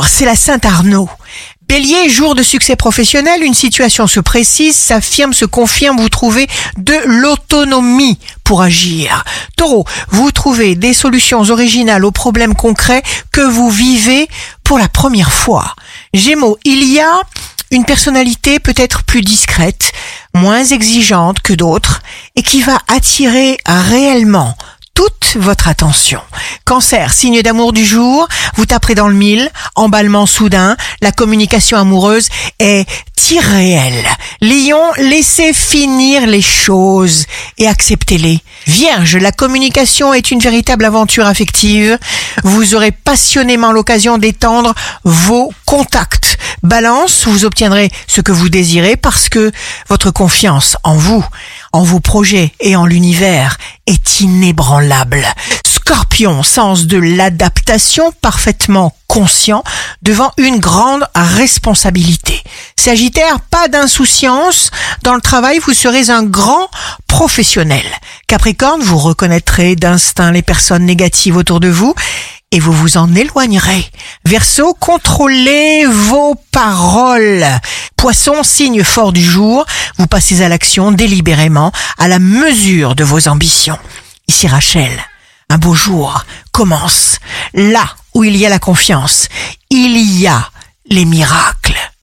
c'est la Sainte Arnaud. Bélier, jour de succès professionnel, une situation se précise, s'affirme, se confirme, vous trouvez de l'autonomie pour agir. Taureau, vous trouvez des solutions originales aux problèmes concrets que vous vivez pour la première fois. Gémeaux, il y a une personnalité peut-être plus discrète, moins exigeante que d'autres, et qui va attirer réellement toute votre attention. Cancer, signe d'amour du jour, vous taperez dans le mille, emballement soudain, la communication amoureuse est irréelle. Lion, laissez finir les choses et acceptez-les. Vierge, la communication est une véritable aventure affective. Vous aurez passionnément l'occasion d'étendre vos contacts. Balance, vous obtiendrez ce que vous désirez parce que votre confiance en vous, en vos projets et en l'univers est inébranlable. Scorpion, sens de l'adaptation parfaitement conscient devant une grande responsabilité. Sagittaire, pas d'insouciance. Dans le travail, vous serez un grand professionnel. Capricorne, vous reconnaîtrez d'instinct les personnes négatives autour de vous et vous vous en éloignerez. Verseau, contrôlez vos paroles. Poisson, signe fort du jour, vous passez à l'action délibérément à la mesure de vos ambitions. Ici Rachel, un beau jour commence. Là où il y a la confiance, il y a les miracles.